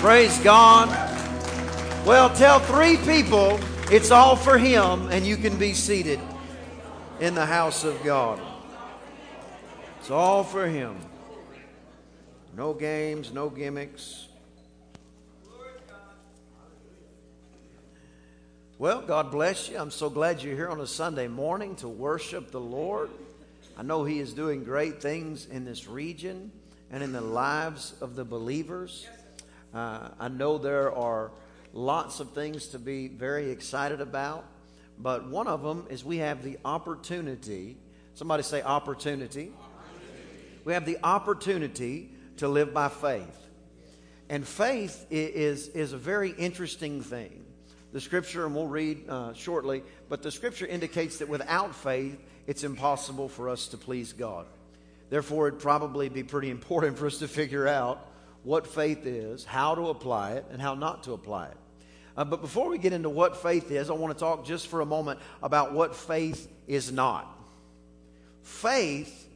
Praise God. Well, tell three people it's all for Him, and you can be seated in the house of God. It's all for Him. No games, no gimmicks. Well, God bless you. I'm so glad you're here on a Sunday morning to worship the Lord. I know He is doing great things in this region and in the lives of the believers. Uh, I know there are lots of things to be very excited about, but one of them is we have the opportunity. Somebody say opportunity. opportunity. We have the opportunity to live by faith. And faith is, is a very interesting thing. The scripture, and we'll read uh, shortly, but the scripture indicates that without faith, it's impossible for us to please God. Therefore, it'd probably be pretty important for us to figure out what faith is, how to apply it, and how not to apply it. Uh, but before we get into what faith is, I want to talk just for a moment about what faith is not. Faith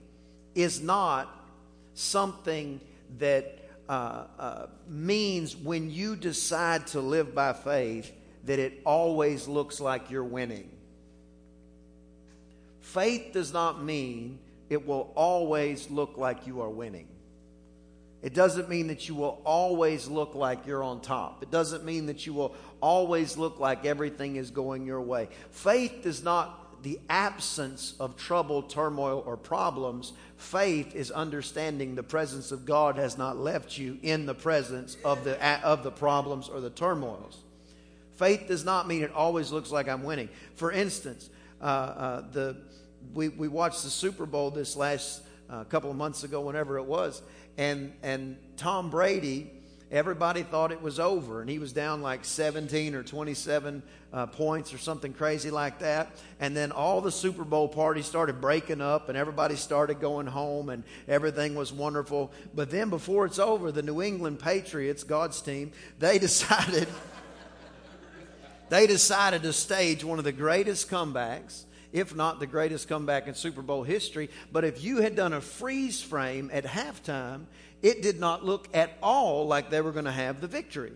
is not something that uh, uh, means when you decide to live by faith that it always looks like you're winning. Faith does not mean it will always look like you are winning. It doesn't mean that you will always look like you're on top. It doesn't mean that you will always look like everything is going your way. Faith is not the absence of trouble, turmoil, or problems. Faith is understanding the presence of God has not left you in the presence of the, of the problems or the turmoils. Faith does not mean it always looks like I'm winning. For instance, uh, uh, the, we, we watched the Super Bowl this last uh, couple of months ago, whenever it was, and and Tom Brady, everybody thought it was over, and he was down like 17 or 27 uh, points or something crazy like that. And then all the Super Bowl parties started breaking up, and everybody started going home, and everything was wonderful. But then, before it's over, the New England Patriots, God's team, they decided. they decided to stage one of the greatest comebacks if not the greatest comeback in Super Bowl history. But if you had done a freeze frame at halftime, it did not look at all like they were going to have the victory.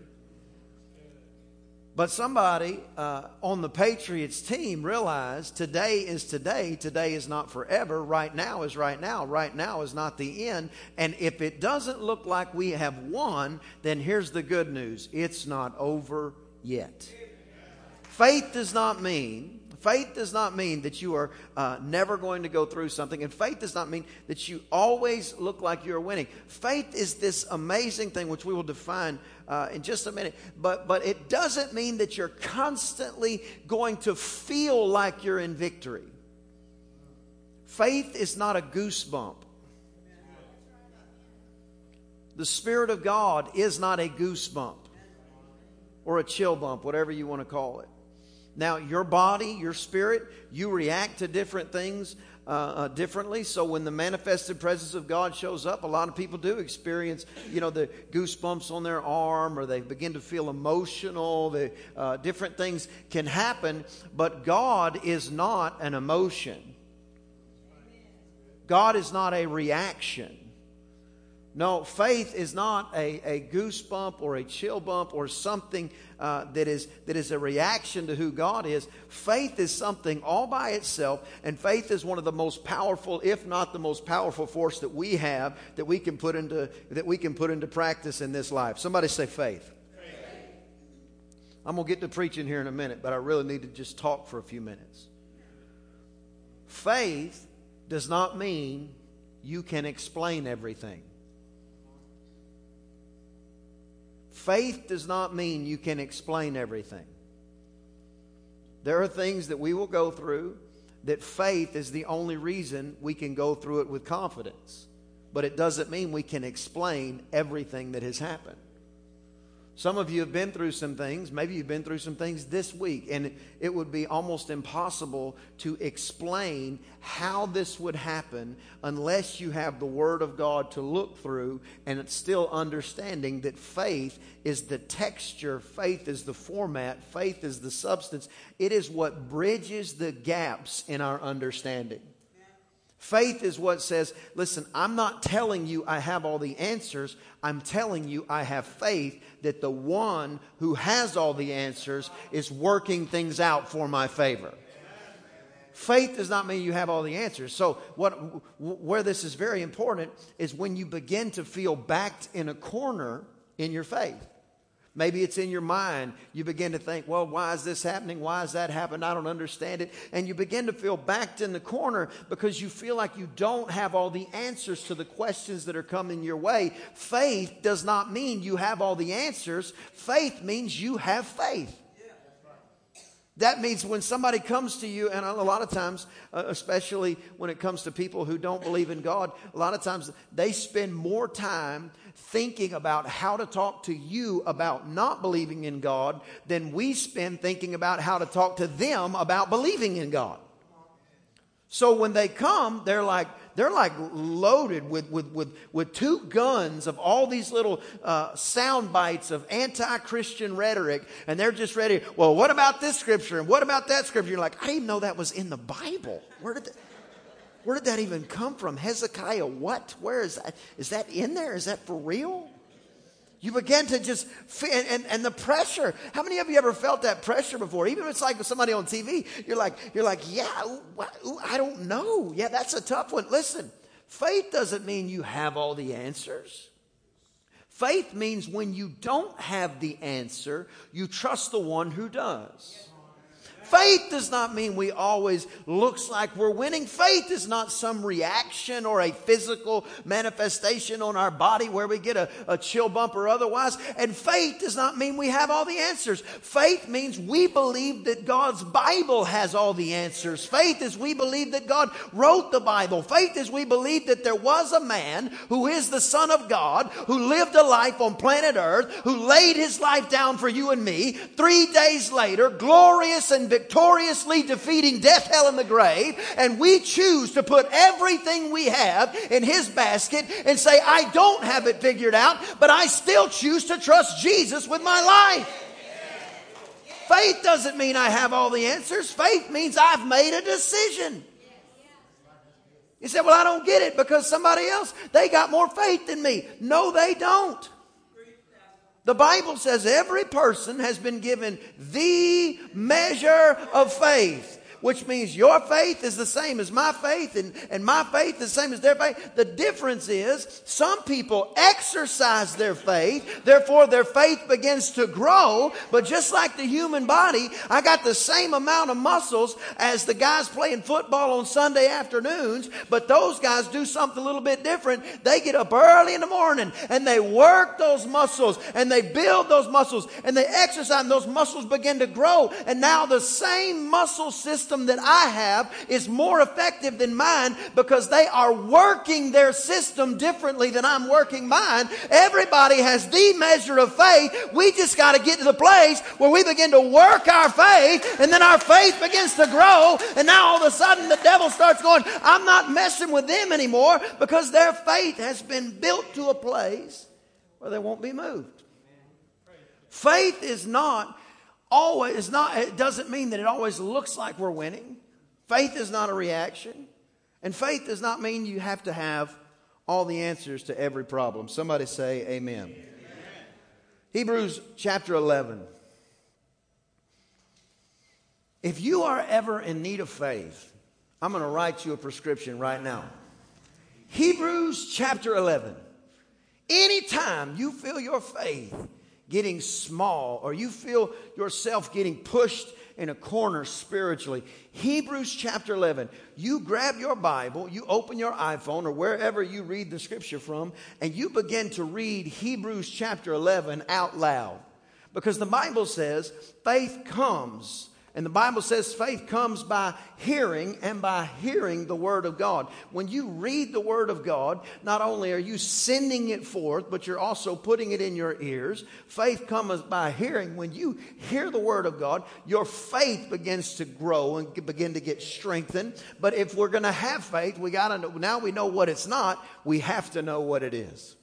But somebody uh, on the Patriots team realized today is today, today is not forever, right now is right now, right now is not the end. And if it doesn't look like we have won, then here's the good news it's not over yet. Faith does not mean Faith does not mean that you are uh, never going to go through something, and faith does not mean that you always look like you're winning. Faith is this amazing thing, which we will define uh, in just a minute, but, but it doesn't mean that you're constantly going to feel like you're in victory. Faith is not a goosebump. The Spirit of God is not a goosebump or a chill bump, whatever you want to call it. Now, your body, your spirit, you react to different things uh, uh, differently. So when the manifested presence of God shows up, a lot of people do experience, you know, the goosebumps on their arm, or they begin to feel emotional. The uh, different things can happen, but God is not an emotion. God is not a reaction. No, faith is not a, a goosebump or a chill bump or something uh, that, is, that is a reaction to who God is. Faith is something all by itself, and faith is one of the most powerful, if not the most powerful force that we have that we can put into, that we can put into practice in this life. Somebody say faith. I'm going to get to preaching here in a minute, but I really need to just talk for a few minutes. Faith does not mean you can explain everything. Faith does not mean you can explain everything. There are things that we will go through that faith is the only reason we can go through it with confidence. But it doesn't mean we can explain everything that has happened. Some of you have been through some things. Maybe you've been through some things this week, and it would be almost impossible to explain how this would happen unless you have the Word of God to look through and it's still understanding that faith is the texture, faith is the format, faith is the substance. It is what bridges the gaps in our understanding. Faith is what says, listen, I'm not telling you I have all the answers. I'm telling you I have faith that the one who has all the answers is working things out for my favor. Faith does not mean you have all the answers. So, what, where this is very important is when you begin to feel backed in a corner in your faith. Maybe it's in your mind. You begin to think, well, why is this happening? Why has that happened? I don't understand it. And you begin to feel backed in the corner because you feel like you don't have all the answers to the questions that are coming your way. Faith does not mean you have all the answers, faith means you have faith. That means when somebody comes to you, and a lot of times, uh, especially when it comes to people who don't believe in God, a lot of times they spend more time thinking about how to talk to you about not believing in God than we spend thinking about how to talk to them about believing in God. So when they come, they're like, they're like loaded with, with, with, with two guns of all these little uh, sound bites of anti Christian rhetoric, and they're just ready. Well, what about this scripture? And what about that scripture? You're like, I didn't know that was in the Bible. Where did where did that even come from? Hezekiah, what? Where is that? Is that in there? Is that for real? You begin to just, and, and, the pressure. How many of you ever felt that pressure before? Even if it's like somebody on TV, you're like, you're like, yeah, I don't know. Yeah, that's a tough one. Listen, faith doesn't mean you have all the answers. Faith means when you don't have the answer, you trust the one who does. Faith does not mean we always looks like we're winning. Faith is not some reaction or a physical manifestation on our body where we get a, a chill bump or otherwise. And faith does not mean we have all the answers. Faith means we believe that God's Bible has all the answers. Faith is we believe that God wrote the Bible. Faith is we believe that there was a man who is the Son of God who lived a life on planet Earth, who laid his life down for you and me. Three days later, glorious and victorious victoriously defeating death, hell, and the grave, and we choose to put everything we have in His basket and say, I don't have it figured out, but I still choose to trust Jesus with my life. Faith doesn't mean I have all the answers. Faith means I've made a decision. You said, Well, I don't get it because somebody else, they got more faith than me. No, they don't. The Bible says every person has been given the measure of faith which means your faith is the same as my faith and, and my faith is the same as their faith. The difference is some people exercise their faith, therefore their faith begins to grow. But just like the human body, I got the same amount of muscles as the guys playing football on Sunday afternoons, but those guys do something a little bit different. They get up early in the morning and they work those muscles and they build those muscles and they exercise and those muscles begin to grow. And now the same muscle system system that I have is more effective than mine because they are working their system differently than I'm working mine. Everybody has the measure of faith. We just got to get to the place where we begin to work our faith and then our faith begins to grow. And now all of a sudden the devil starts going, I'm not messing with them anymore because their faith has been built to a place where they won't be moved. Faith is not always not it doesn't mean that it always looks like we're winning. Faith is not a reaction. And faith does not mean you have to have all the answers to every problem. Somebody say amen, amen. hebrews chapter 11 if you are ever in need of faith i'm going to write you a prescription right now. Hebrews chapter 11 anytime you feel your faith getting small or you feel yourself getting pushed in a corner spiritually, Hebrews chapter 11, you grab your Bible, you open your iPhone or wherever you read the scripture from, and you begin to read Hebrews chapter 11 out loud. Because the Bible says faith comes And the Bible says faith comes by hearing and by hearing the Word of God. When you read the Word of God, not only are you sending it forth, but you're also putting it in your ears. Faith comes by hearing. When you hear the Word of God, your faith begins to grow and begin to get strengthened. But if we're going to have faith, we got to know, now we know what it's not, we have to know what it is.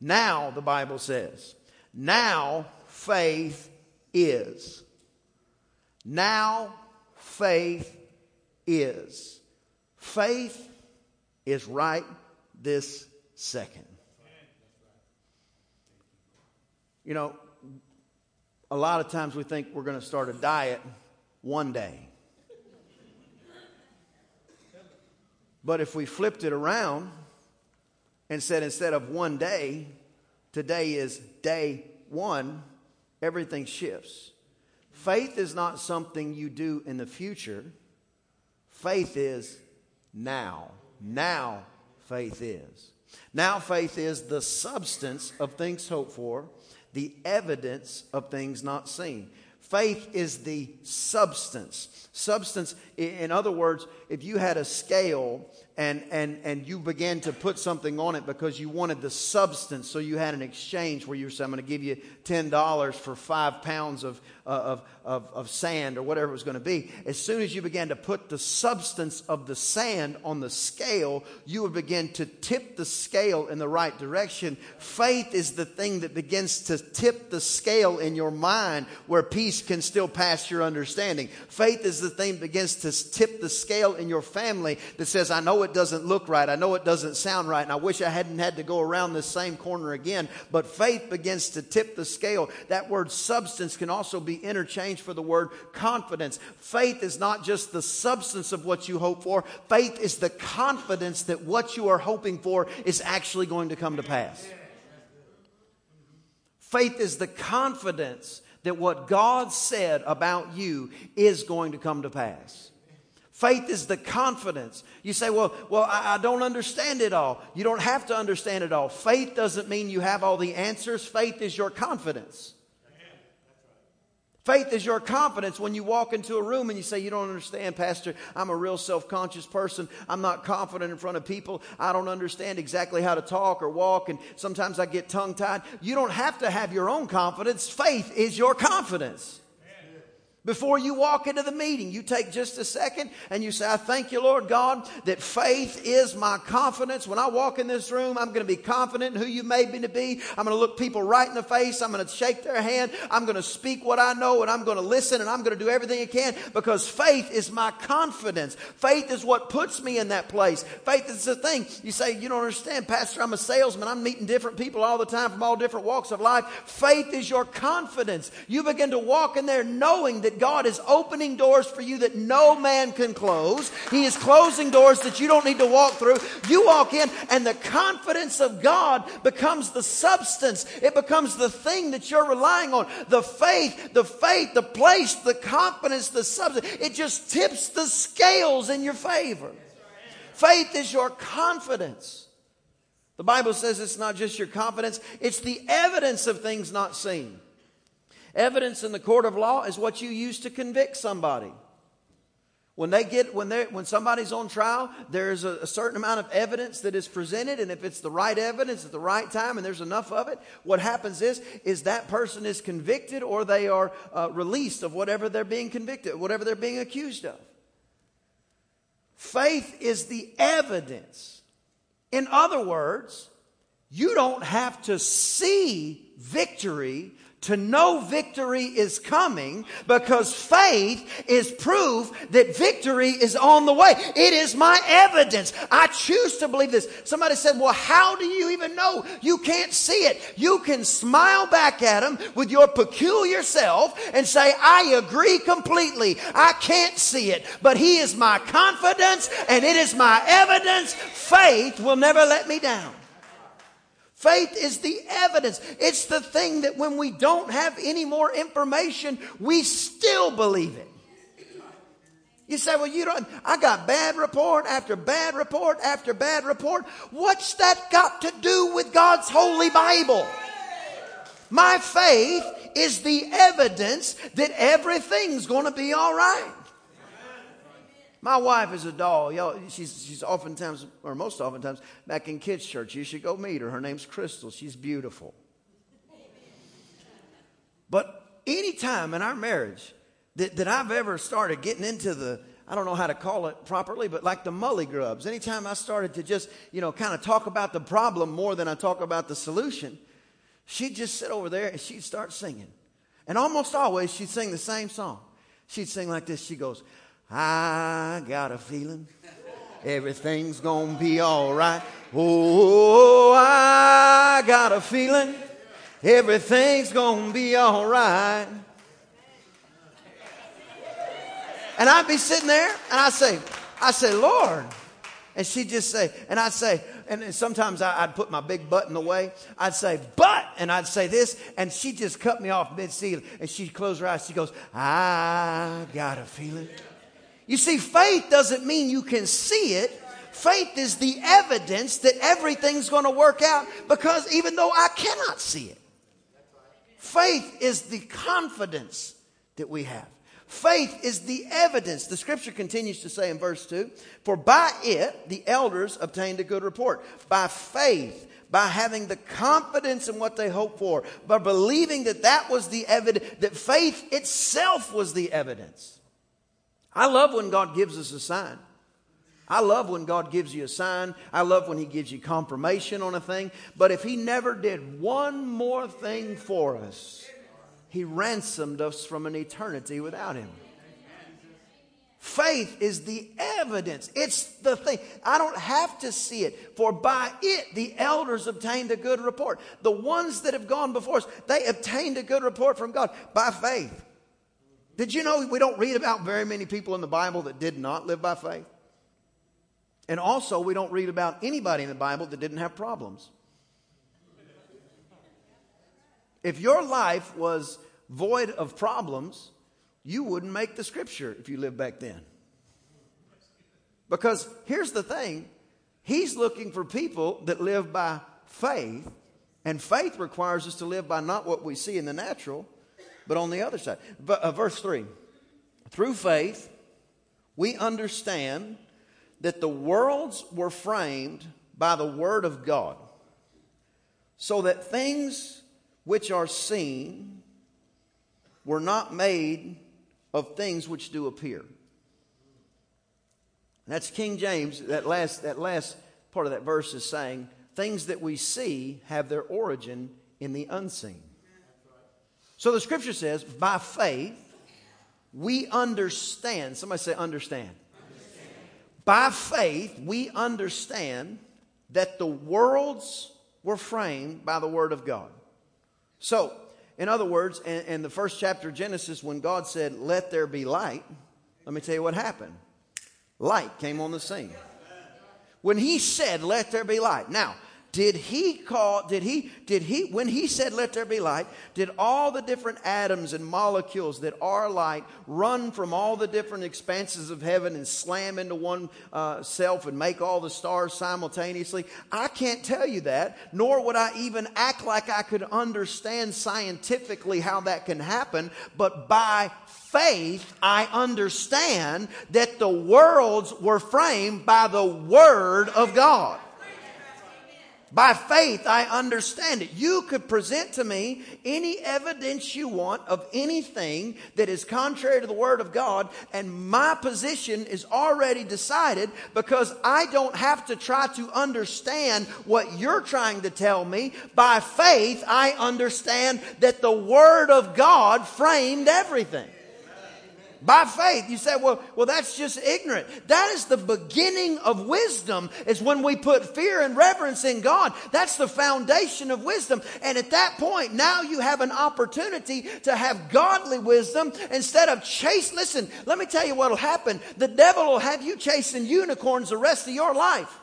Now, the Bible says, now faith is. Now faith is. Faith is right this second. You know, a lot of times we think we're going to start a diet one day. But if we flipped it around and said instead of one day, today is day one, everything shifts. Faith is not something you do in the future. Faith is now. Now, faith is. Now, faith is the substance of things hoped for, the evidence of things not seen. Faith is the substance. Substance, in other words, if you had a scale and, and, and you began to put something on it because you wanted the substance. So you had an exchange where you said, I'm going to give you $10 for five pounds of, Uh, of, of, of sand or whatever it was going to be. As soon as you began to put the substance of the sand on the scale, you would begin to tip the scale in the right direction. Faith is the thing that begins to tip the scale in your mind where peace can still pass your understanding. Faith is the thing that begins to tip the scale in your family that says, I know it doesn't look right. I know it doesn't sound right. And I wish I hadn't had to go around this same corner again. But faith begins to tip the scale. That word substance can also be interchanged for the word confidence. Faith is not just the substance of what you hope for, faith is the confidence that what you are hoping for is actually going to come to pass. Faith is the confidence that what God said about you is going to come to pass. Faith is the confidence. You say, well, well, I, I, don't understand it all. You don't have to understand it all. Faith doesn't mean you have all the answers. Faith is your confidence. Faith is your confidence when you walk into a room and you say, You don't understand, Pastor. I'm a real self conscious person. I'm not confident in front of people. I don't understand exactly how to talk or walk, and sometimes I get tongue tied. You don't have to have your own confidence. Faith is your confidence. Before you walk into the meeting, you take just a second and you say, I thank you, Lord God, that faith is my confidence. When I walk in this room, I'm going to be confident in who you made me to be. I'm going to look people right in the face. I'm going to shake their hand. I'm going to speak what I know and I'm going to listen and I'm going to do everything I can because faith is my confidence. Faith is what puts me in that place. Faith is the thing. You say, You don't understand, Pastor. I'm a salesman. I'm meeting different people all the time from all different walks of life. Faith is your confidence. You begin to walk in there knowing that that God is opening doors for you that no man can close. He is closing doors that you don't need to walk through. You walk in and the confidence of God becomes the substance. It becomes the thing that you're relying on. The faith, the faith, the place, the confidence, the substance. It just tips the scales in your favor. Faith is your confidence. The Bible says it's not just your confidence, it's the evidence of things not seen. Evidence in the court of law is what you use to convict somebody. When they get when they when somebody's on trial, there's a, a, certain amount of evidence that is presented, and if it's the right evidence at the right time, and there's enough of it, what happens is is that person is convicted or they are uh, released of whatever they're being convicted, whatever they're being accused of. Faith is the evidence. In other words, you don't have to see victory to know victory is coming because faith is proof that victory is on the way. It is my evidence. I choose to believe this. Somebody said, well, how do you even know? You can't see it. You can smile back at him with your peculiar self and say, I agree completely. I can't see it, but he is my confidence and it is my evidence. Faith will never let me down. Faith is the evidence. It's the thing that when we don't have any more information, we still believe it. You say, well, you don't, I got bad report after bad report after bad report. What's that got to do with God's holy Bible? My faith is the evidence that everything's going to be all right. My wife is a doll. Y'all, she's, she's oftentimes, or most oftentimes, back in kids' church. You should go meet her. Her name's Crystal. She's beautiful. But any time in our marriage that, that I've ever started getting into the, I don't know how to call it properly, but like the mully grubs, anytime I started to just, you know, kind of talk about the problem more than I talk about the solution, she'd just sit over there and she'd start singing. And almost always she'd sing the same song. She'd sing like this. She goes, I got a feeling everything's gonna be all right. Oh, I got a feeling everything's gonna be all right. And I'd be sitting there and I say, I say, Lord. And she'd just say, and I'd say, and sometimes I'd put my big butt in the way. I'd say, but, and I'd say this, and she just cut me off mid seal, and she'd close her eyes. She goes, I got a feeling you see, faith doesn't mean you can see it. Faith is the evidence that everything's going to work out because even though I cannot see it, faith is the confidence that we have. Faith is the evidence. The scripture continues to say in verse 2 For by it the elders obtained a good report. By faith, by having the confidence in what they hope for, by believing that that was the evidence, that faith itself was the evidence. I love when God gives us a sign. I love when God gives you a sign. I love when He gives you confirmation on a thing. But if He never did one more thing for us, He ransomed us from an eternity without Him. Faith is the evidence. It's the thing. I don't have to see it, for by it the elders obtained a good report. The ones that have gone before us, they obtained a good report from God by faith. Did you know we don't read about very many people in the Bible that did not live by faith? And also, we don't read about anybody in the Bible that didn't have problems. If your life was void of problems, you wouldn't make the scripture if you lived back then. Because here's the thing He's looking for people that live by faith, and faith requires us to live by not what we see in the natural, but on the other side. Uh, verse 3 Through faith, we understand that the worlds were framed by the Word of God, so that things which are seen were not made of things which do appear. That's King James. That last, that last part of that verse is saying things that we see have their origin in the unseen. So the scripture says, by faith, we understand. Somebody say, understand. By faith, we understand that the worlds were framed by the word of God. So, in other words, in, in, the first chapter of Genesis, when God said, Let there be light, let me tell you what happened. Light came on the scene. When He said, Let there be light. Now, did he call, did he, did he, when he said, let there be light, did all the different atoms and molecules that are light run from all the different expanses of heaven and slam into one uh, self and make all the stars simultaneously? I can't tell you that, nor would I even act like I could understand scientifically how that can happen, but by faith, I understand that the worlds were framed by the Word of God. By faith, I understand it. You could present to me any evidence you want of anything that is contrary to the Word of God, and my position is already decided because I don't have to try to understand what you're trying to tell me. By faith, I understand that the Word of God framed everything by faith. You say, well, well, that's just ignorant. That is the beginning of wisdom, is when we put fear and reverence in God. That's the foundation of wisdom. And at that point, now you have an opportunity to have godly wisdom instead of chase. Listen, let me tell you what will happen. The devil will have you chasing unicorns the rest of your life.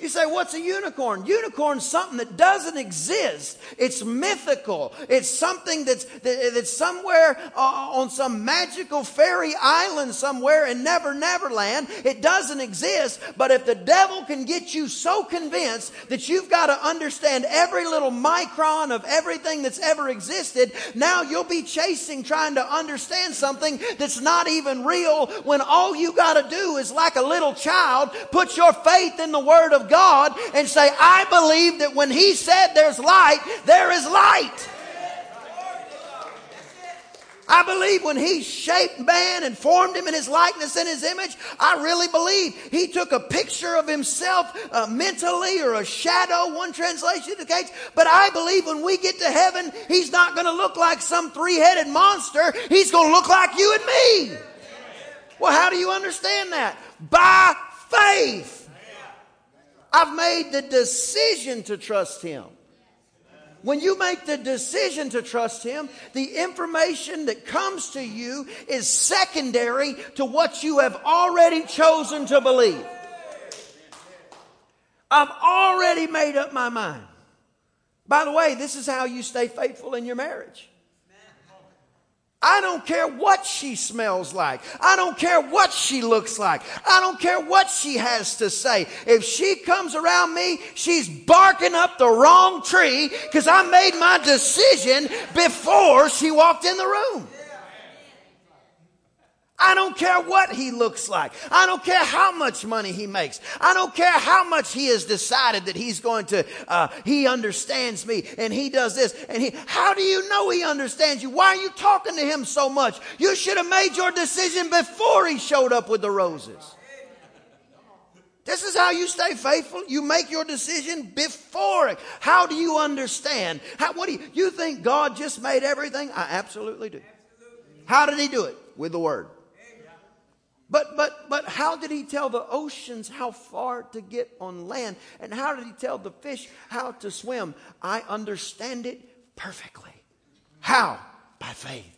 You say, what's a unicorn? Unicorn's something that doesn't exist. It's mythical. It's something that's, that's somewhere uh, on some magical fairy island somewhere in Never Never Land. It doesn't exist. But if the devil can get you so convinced that you've got to understand every little micron of everything that's ever existed, now you'll be chasing trying to understand something that's not even real when all you got to do is like a little child, put your faith in the Word God and say, I believe that when He said there's light, there is light. I believe when he shaped man and formed him in his likeness and his image, I really believe he took a picture of himself uh, mentally or a shadow, one translation indicates. But I believe when we get to heaven, he's not going to look like some three headed monster. He's going to look like you and me. Well, how do you understand that? By faith. I've made the decision to trust Him. When you make the decision to trust Him, the information that comes to you is secondary to what you have already chosen to believe. I've already made up my mind. By the way, this is how you stay faithful in your marriage. I don't care what she smells like. I don't care what she looks like. I don't care what she has to say. If she comes around me, she's barking up the wrong tree because I made my decision before she walked in the room. I don't care what he looks like. I don't care how much money he makes. I don't care how much he has decided that he's going to, uh, he understands me and he does this and he, how do you know he understands you? Why are you talking to him so much? You should have made your decision before he showed up with the roses. This is how you stay faithful. You make your decision before it. How do you understand? How, what do you, you think God just made everything? I absolutely do. How did he do it? With the word. But, but, but how did he tell the oceans how far to get on land? And how did he tell the fish how to swim? I understand it perfectly. How? By faith.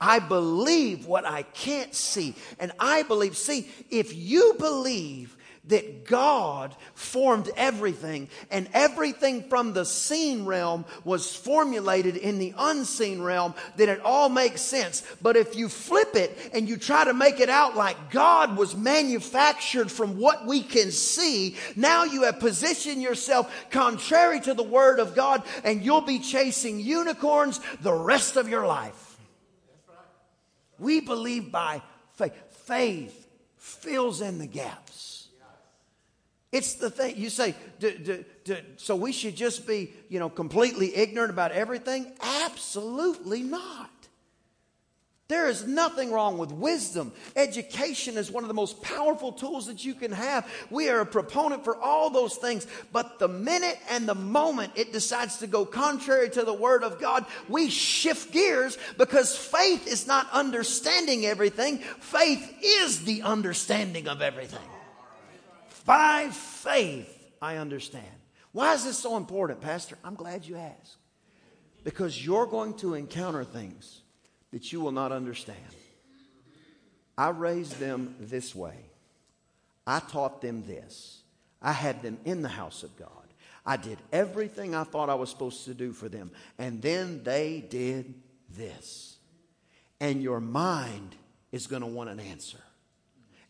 I believe what I can't see. And I believe, see, if you believe that God formed everything and everything from the seen realm was formulated in the unseen realm, then it all makes sense. But if you flip it and you try to make it out like God was manufactured from what we can see, now you have positioned yourself contrary to the word of God and you'll be chasing unicorns the rest of your life. We believe by faith. Faith fills in the gaps. It's the thing. You say, so we should just be, you know, completely ignorant about everything? Absolutely not. There is nothing wrong with wisdom. Education is one of the most powerful tools that you can have. We are a proponent for all those things. But the minute and the moment it decides to go contrary to the Word of God, we shift gears because faith is not understanding everything. Faith is the understanding of everything. By faith, I understand. Why is this so important, Pastor? I'm glad you asked. Because you're going to encounter things that you will not understand. I raised them this way. I taught them this. I had them in the house of God. I did everything I thought I was supposed to do for them. And then they did this. And your mind is going to want an answer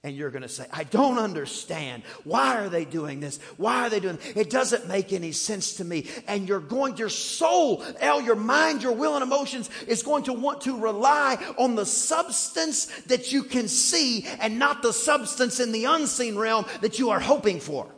and you're going to say, I don't understand. Why are they doing this? Why are they doing this? It doesn't make any sense to me. And you're going, your soul, all your mind, your will and emotions is going to want to rely on the substance that you can see and not the substance in the unseen realm that you are hoping for.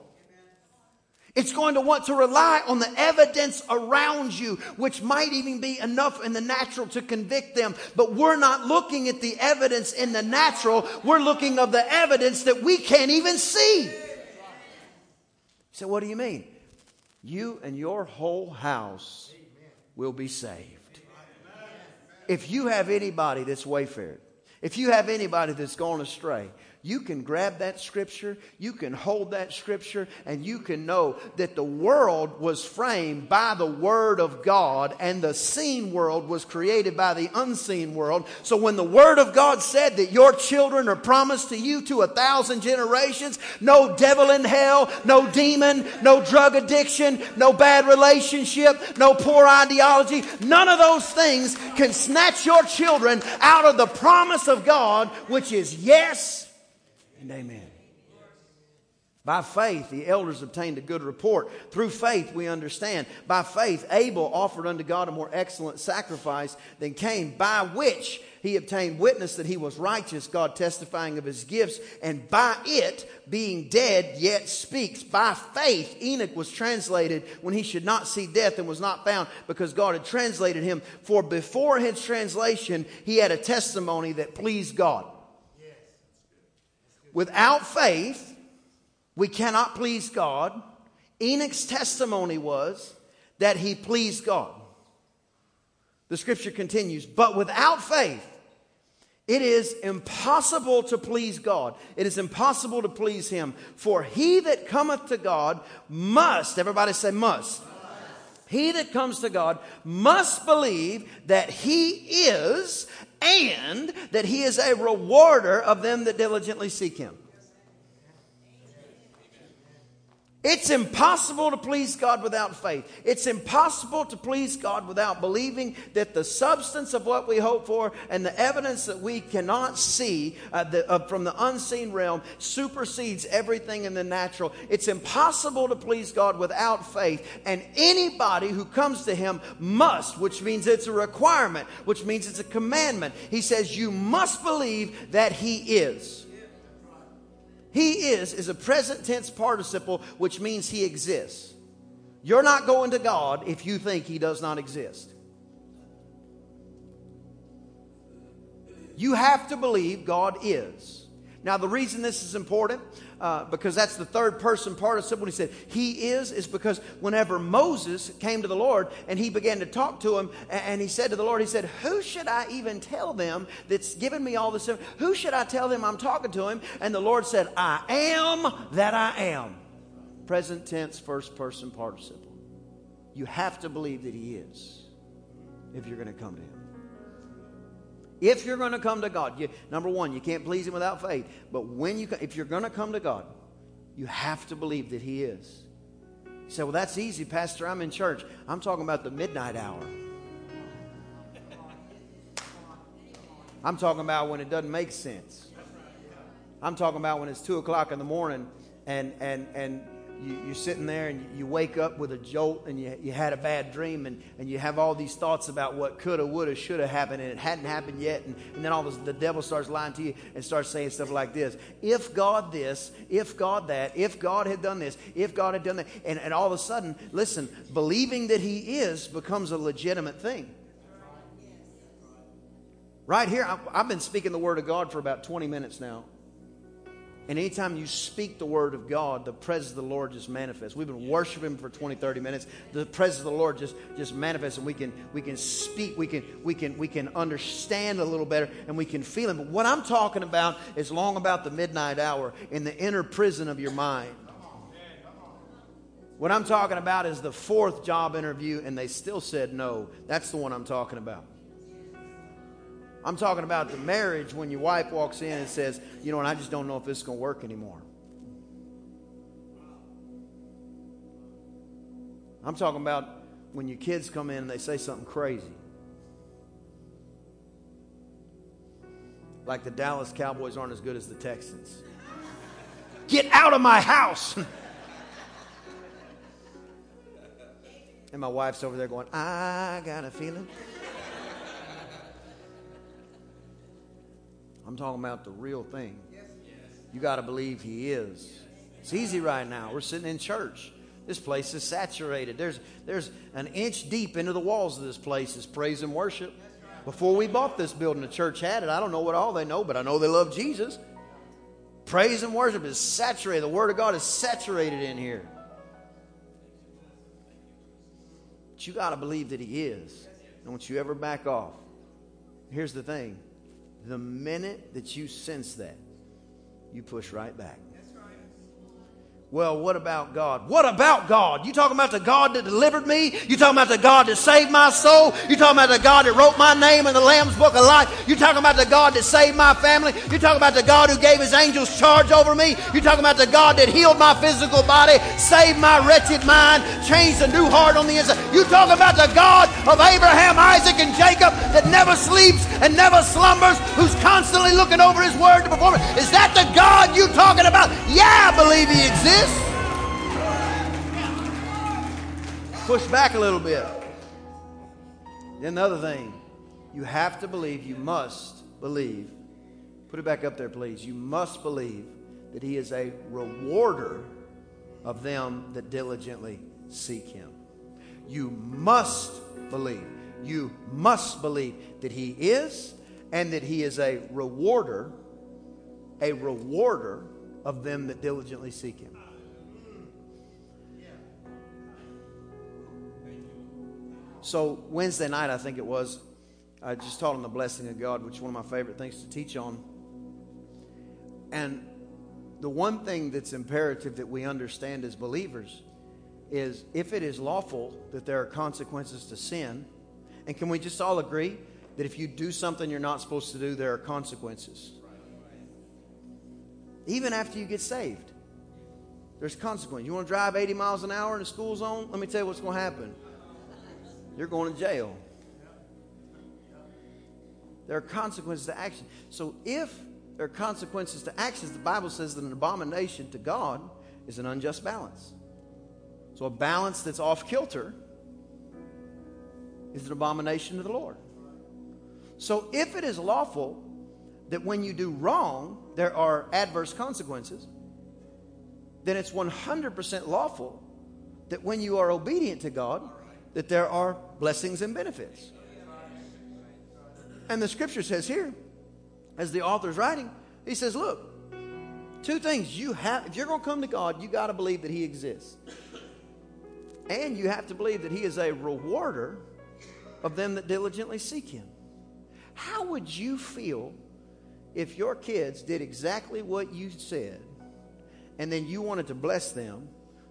It's going to want to rely on the evidence around you, which might even be enough in the natural to convict them. But we're not looking at the evidence in the natural. We're looking of the evidence that we can't even see. So what do you mean? You and your whole house will be saved. If you have anybody that's wayfared, if you have anybody that's gone astray, you can grab that scripture, you can hold that scripture, and you can know that the world was framed by the Word of God, and the seen world was created by the unseen world. So when the Word of God said that your children are promised to you to a thousand generations, no devil in hell, no demon, no drug addiction, no bad relationship, no poor ideology, none of those things can snatch your children out of the promise of God, which is yes and amen. By faith, the elders obtained a good report. Through faith, we understand. By faith, Abel offered unto God a more excellent sacrifice than Cain, by which he obtained witness that he was righteous, God testifying of his gifts, and by it, being dead, yet speaks. By faith, Enoch was translated when he should not see death and was not found because God had translated him. For before his translation, he had a testimony that pleased God. Without faith, we cannot please God. Enoch's testimony was that he pleased God. The scripture continues, but without faith, it is impossible to please God. It is impossible to please Him. For he that cometh to God must, everybody say must. He that comes to God must believe that He is and that He is a rewarder of them that diligently seek Him. It's impossible to please God without faith. It's impossible to please God without believing that the substance of what we hope for and the evidence that we cannot see uh, the, uh, from the unseen realm supersedes everything in the natural. It's impossible to please God without faith. And anybody who comes to Him must, which means it's a requirement, which means it's a commandment. He says, You must believe that He is. He is is a present tense participle, which means he exists. You're not going to God if you think he does not exist. You have to believe God is. Now, the reason this is important, uh, because that's the third person participle. He said, He is, is because whenever Moses came to the Lord and he began to talk to him, and, and he said to the Lord, He said, Who should I even tell them that's given me all this? Who should I tell them I'm talking to him? And the Lord said, I am that I am. Present tense, first person participle. You have to believe that He is if you're going to come to Him. If you're going to come to God, you, number one, you can't please Him without faith. But when you, if you're going to come to God, you have to believe that He is. You say, well, that's easy, Pastor. I'm in church. I'm talking about the midnight hour. I'm talking about when it doesn't make sense. I'm talking about when it's two o'clock in the morning and and and you, are sitting there and you wake up with a jolt and you, you had a bad dream and, and you have all these thoughts about what coulda, woulda, shoulda happened and it hadn't happened yet. And, and then all this, the devil starts lying to you and starts saying stuff like this If God this, if God that, if God had done this, if God had done that. And, and all of a sudden, listen, believing that He is becomes a legitimate thing. Right here, I've been speaking the Word of God for about 20 minutes now. And anytime you speak the word of God, the presence of the Lord just manifests. We've been worshiping for 20, 30 minutes. The presence of the Lord just, just manifests and we can we can speak, we can we can we can understand a little better and we can feel him. But what I'm talking about is long about the midnight hour in the inner prison of your mind. What I'm talking about is the fourth job interview, and they still said no. That's the one I'm talking about. I'm talking about the marriage when your wife walks in and says, you know, and I just don't know if this is going to work anymore. I'm talking about when your kids come in and they say something crazy. Like the Dallas Cowboys aren't as good as the Texans. Get out of my house! and my wife's over there going, I got a feeling. Talking about the real thing. You got to believe He is. It's easy right now. We're sitting in church. This place is saturated. There's, there's an inch deep into the walls of this place is praise and worship. Before we bought this building, the church had it. I don't know what all they know, but I know they love Jesus. Praise and worship is saturated. The Word of God is saturated in here. But you got to believe that He is. Don't you ever back off. Here's the thing the minute that you sense that, you push right back. Well, what about God? What about God? You talking about the God that delivered me? You talking about the God that saved my soul? You talking about the God that wrote my name in the Lamb's Book of Life? You talking about the God that saved my family? You talking about the God who gave his angels charge over me? You talking about the God that healed my physical body, saved my wretched mind, changed a new heart on the inside? You talking about the God of Abraham, Isaac, and Jacob that never sleeps and never slumbers, who's constantly looking over his word to perform it? Is that the God you talking about? Yeah, I believe he exists this? Push back a little bit. Then the other thing, you have to believe, you must believe. Put it back up there, please. You must believe that He is a rewarder of them that diligently seek Him. You must believe. You must believe that He is and that He is a rewarder, a rewarder of them that diligently seek Him. So Wednesday night, I think it was, I just taught on the blessing of God, which is one of my favorite things to teach on. And the one thing that's imperative that we understand as believers is if it is lawful that there are consequences to sin, and can we just all agree that if you do something you're not supposed to do, there are consequences? Even after you get saved, there's consequences. You want to drive 80 miles an hour in a school zone? Let me tell you what's going to happen you're going to jail. There are consequences to action. So if there are consequences to actions, the Bible says that an abomination to God is an unjust balance. So a balance that's off kilter is an abomination to the Lord. So if it is lawful that when you do wrong, there are adverse consequences, then it's 100% lawful that when you are obedient to God, that there are blessings and benefits. And the scripture says here, as the author's writing, he says, Look, two things you have, if you're going to come to God, you got to believe that He exists. And you have to believe that He is a rewarder of them that diligently seek Him. How would you feel if your kids did exactly what you said and then you wanted to bless them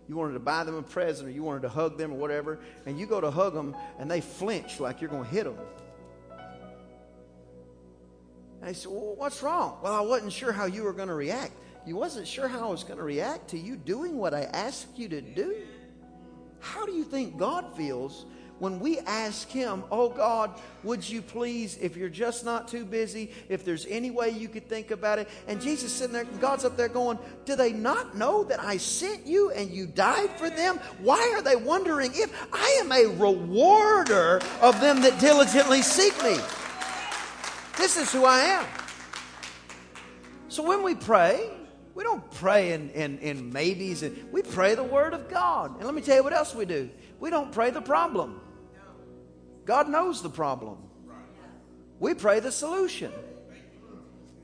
you wanted to buy them a present or you wanted to hug them or whatever, and you go to hug them and they flinch like you're going to hit them. And they said, Well, what's wrong? Well, I wasn't sure how you were going to react. You wasn't sure how I was going to react to you doing what I asked you to do? How do you think God feels when we ask Him, Oh God, would you please, if you're just not too busy, if there's any way you could think about it, and Jesus sitting there, God's up there going, Do they not know that I sent you and you died for them? Why are they wondering if I am a rewarder of them that diligently seek me? This is who I am. So when we pray, we don't pray in, in, in maybes. And we pray the Word of God. And let me tell you what else we do. We don't pray the problem. God knows the problem. We pray the solution.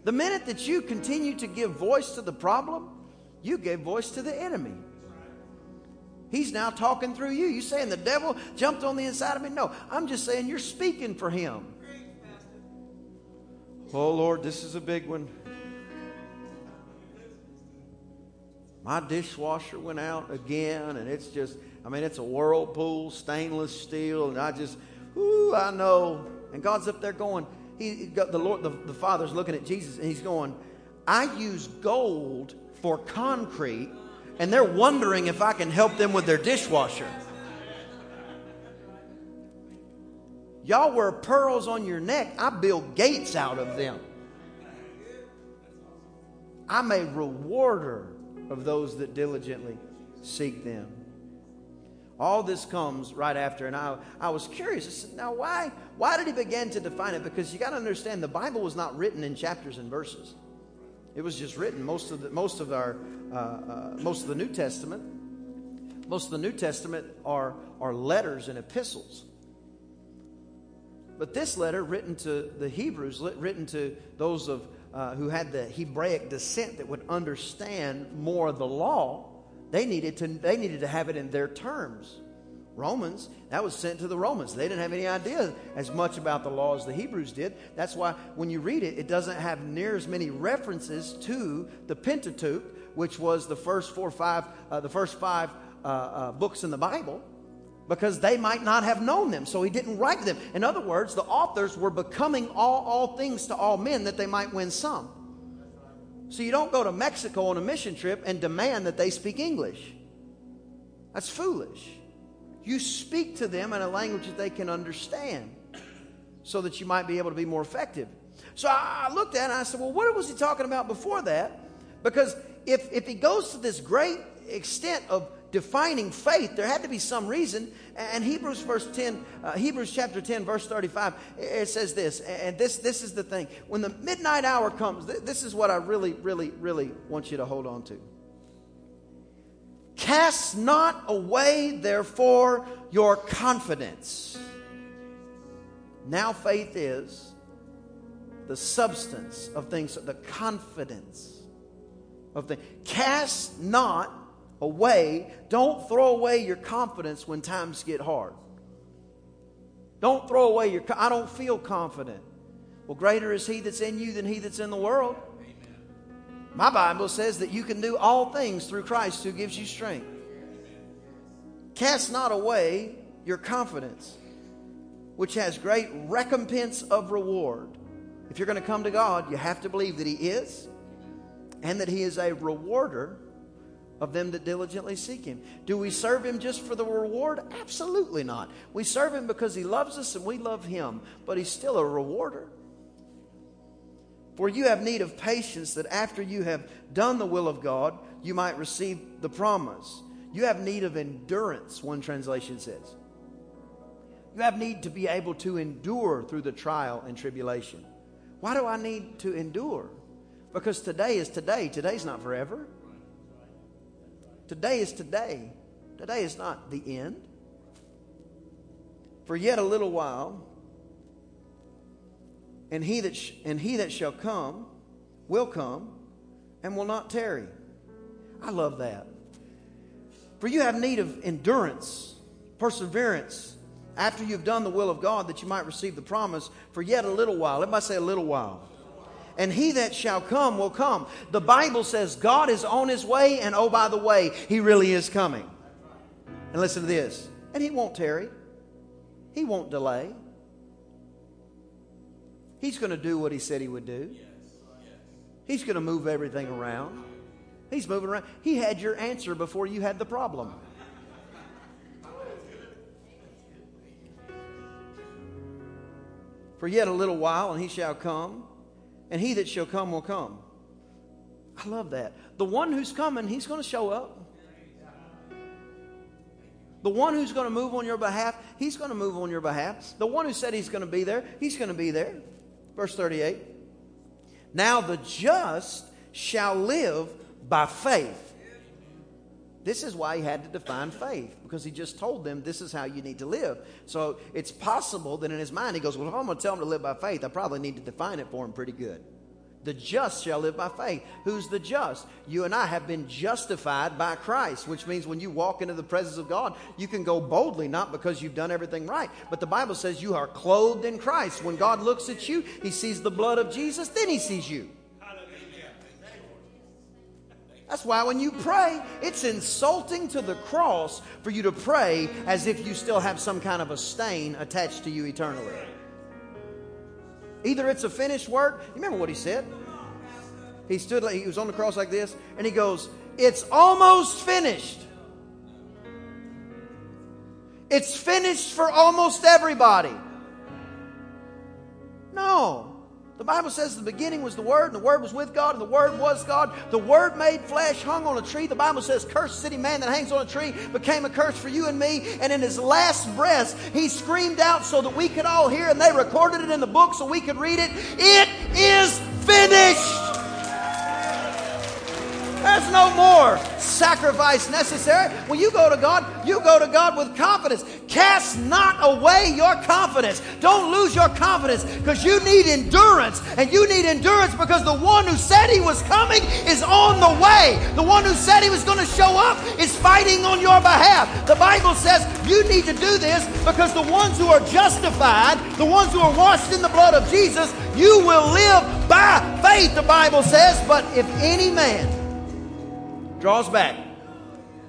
The minute that you continue to give voice to the problem, you gave voice to the enemy. He's now talking through you. You saying the devil jumped on the inside of me? No, I'm just saying you're speaking for him. Oh Lord, this is a big one. My dishwasher went out again, and it's just, I mean, it's a whirlpool, stainless steel, and I just, Ooh, I know. And God's up there going, he the Lord, the, the Father's looking at Jesus and he's going, I use gold for concrete, and they're wondering if I can help them with their dishwasher. Y'all wear pearls on your neck. I build gates out of them. I'm a rewarder of those that diligently seek them. All this comes right after, and I, I was curious. I said, now, why, why did he begin to define it? Because you got to understand, the Bible was not written in chapters and verses. It was just written. Most of the, most of our, uh, uh, most of the New Testament, most of the New Testament are, are letters and epistles. But this letter, written to the Hebrews, written to those of uh, who had the Hebraic descent that would understand more of the law, they needed to, they needed to have it in their terms. Romans, that was sent to the Romans. They didn't have any idea as much about the law as the Hebrews did. That's why when you read it, it doesn't have near as many references to the Pentateuch, which was the first four, five, uh, the first five uh, uh, books in the Bible, because they might not have known them. So he didn't write them. In other words, the authors were becoming all, all things to all men that they might win some. So you don't go to Mexico on a mission trip and demand that they speak English. That's foolish. You speak to them in a language that they can understand so that you might be able to be more effective. So I looked at it and I said, well, what was he talking about before that? Because if, if he goes to this great extent of defining faith, there had to be some reason. And Hebrews verse 10, uh, Hebrews chapter 10, verse 35, it says this, and this, this is the thing. When the midnight hour comes, this is what I really, really, really want you to hold on to. Cast not away, therefore, your confidence. Now, faith is the substance of things, the confidence of things. Cast not away, don't throw away your confidence when times get hard. Don't throw away your, I don't feel confident. Well, greater is He that's in you than He that's in the world. My Bible says that you can do all things through Christ who gives you strength. Cast not away your confidence, which has great recompense of reward. If you're going to come to God, you have to believe that He is and that He is a rewarder of them that diligently seek Him. Do we serve Him just for the reward? Absolutely not. We serve Him because He loves us and we love Him, but He's still a rewarder. For you have need of patience that after you have done the will of God, you might receive the promise. You have need of endurance, one translation says. You have need to be able to endure through the trial and tribulation. Why do I need to endure? Because today is today. Today's not forever. Today is today. Today is not the end. For yet a little while, and he that, sh- and he that shall come will come and will not tarry. I love that. For you have need of endurance, perseverance, after you've done the will of God, that you might receive the promise for yet a little while. Everybody say a little while. And he that shall come will come. The Bible says God is on his way, and oh, by the way, he really is coming. And listen to this. And he won't tarry, he won't delay. He's going to do what he said he would do. He's going to move everything around. He's moving around. He had your answer before you had the problem. For yet a little while, and he shall come, and he that shall come will come. I love that. The one who's coming, he's going to show up. The one who's going to move on your behalf, he's going to move on your behalf. The one who said he's going to be there, he's going to be there. Verse 38 Now the just shall live by faith. This is why he had to define faith, because he just told them this is how you need to live. So it's possible that in his mind he goes, Well, if I'm going to tell him to live by faith, I probably need to define it for him pretty good. The just shall live by faith. Who's the just? You and I have been justified by Christ, which means when you walk into the presence of God, you can go boldly, not because you've done everything right, but the Bible says you are clothed in Christ. When God looks at you, he sees the blood of Jesus, then he sees you. That's why when you pray, it's insulting to the cross for you to pray as if you still have some kind of a stain attached to you eternally. Either it's a finished work. You remember what he said? He stood like he was on the cross like this, and he goes, It's almost finished. It's finished for almost everybody. No. The Bible says the beginning was the Word, and the Word was with God, and the Word was God. The Word made flesh, hung on a tree. The Bible says, Cursed city man that hangs on a tree became a curse for you and me. And in his last breath, he screamed out so that we could all hear, and they recorded it in the book so we could read it. It is finished. There's no more sacrifice necessary. When you go to God, you go to God with confidence. Cast not away your confidence. Don't lose your confidence because you need endurance. And you need endurance because the one who said he was coming is on the way. The one who said he was going to show up is fighting on your behalf. The Bible says you need to do this because the ones who are justified, the ones who are washed in the blood of Jesus, you will live by faith, the Bible says. But if any man draws back,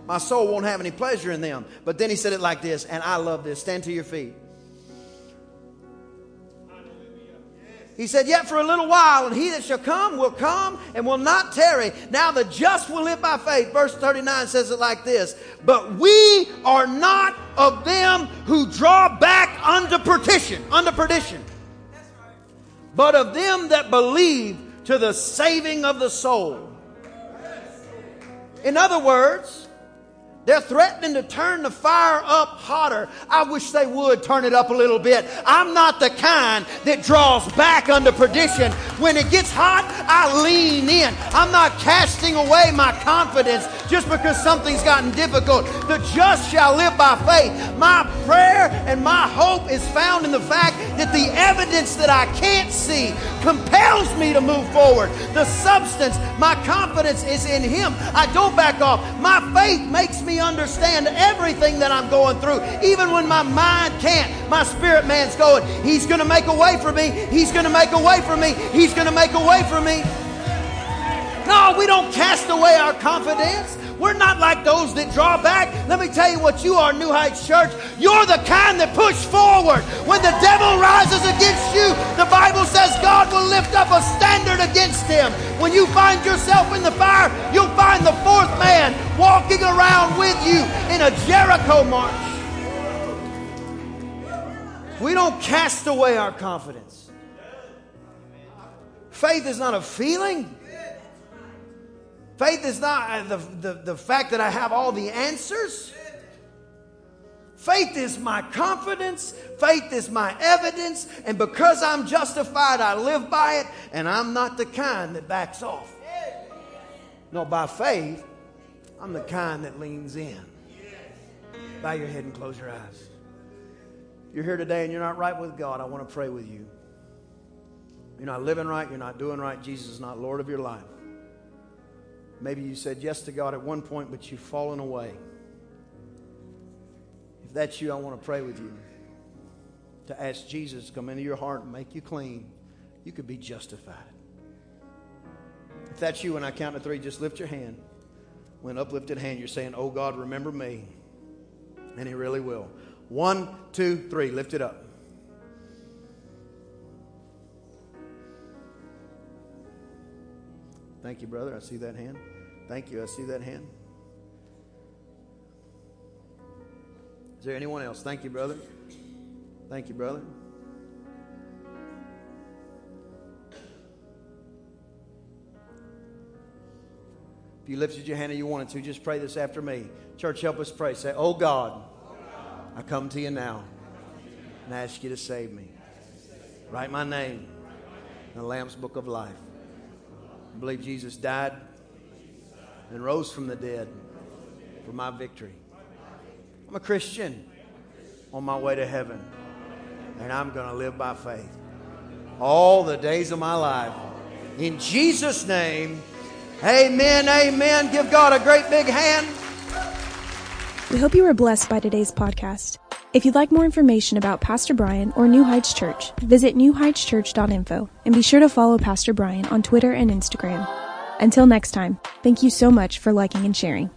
my soul won't have any pleasure in them. But then he said it like this, and I love this. Stand to your feet. He said, Yet for a little while, and he that shall come will come and will not tarry. Now the just will live by faith. Verse 39 says it like this But we are not of them who draw back unto perdition, unto perdition, but of them that believe to the saving of the soul. In other words, they're threatening to turn the fire up hotter. I wish they would turn it up a little bit. I'm not the kind that draws back under perdition. When it gets hot, I lean in. I'm not casting away my confidence just because something's gotten difficult. The just shall live by faith. My prayer and my hope is found in the fact that the evidence that I can't see compels me to move forward. The substance, my confidence is in Him. I don't back off. My faith makes me understand everything that I'm going through. Even when my mind can't, my spirit man's going, He's going to make a way for me. He's going to make a way for me. He's going to make a way for me. No, we don't cast away our confidence. We're not like those that draw back. Let me tell you what you are, New Heights Church. You're the kind that push forward. When the devil rises against you, the Bible says God will lift up a standard against him. When you find yourself in the fire, you'll find the fourth man walking around with you in a Jericho march. We don't cast away our confidence. Faith is not a feeling. Faith is not uh, the, the, the fact that I have all the answers. Faith is my confidence. Faith is my evidence. And because I'm justified, I live by it. And I'm not the kind that backs off. No, by faith, I'm the kind that leans in. Bow your head and close your eyes. You're here today and you're not right with God. I want to pray with you. You're not living right. You're not doing right. Jesus is not Lord of your life. Maybe you said yes to God at one point, but you've fallen away. If that's you, I want to pray with you to ask Jesus to come into your heart and make you clean. You could be justified. If that's you, when I count to three, just lift your hand. When uplifted hand, you're saying, Oh God, remember me. And He really will. One, two, three. Lift it up. Thank you, brother. I see that hand. Thank you. I see that hand. Is there anyone else? Thank you, brother. Thank you, brother. If you lifted your hand and you wanted to, just pray this after me. Church, help us pray. Say, Oh God, I come to you now and ask you to save me. Write my name in the Lamb's Book of Life. I believe Jesus died and rose from the dead for my victory. I'm a Christian on my way to heaven, and I'm going to live by faith all the days of my life. In Jesus' name, amen, amen. Give God a great big hand. We hope you were blessed by today's podcast. If you'd like more information about Pastor Brian or New Heights Church, visit newheightschurch.info and be sure to follow Pastor Brian on Twitter and Instagram. Until next time, thank you so much for liking and sharing.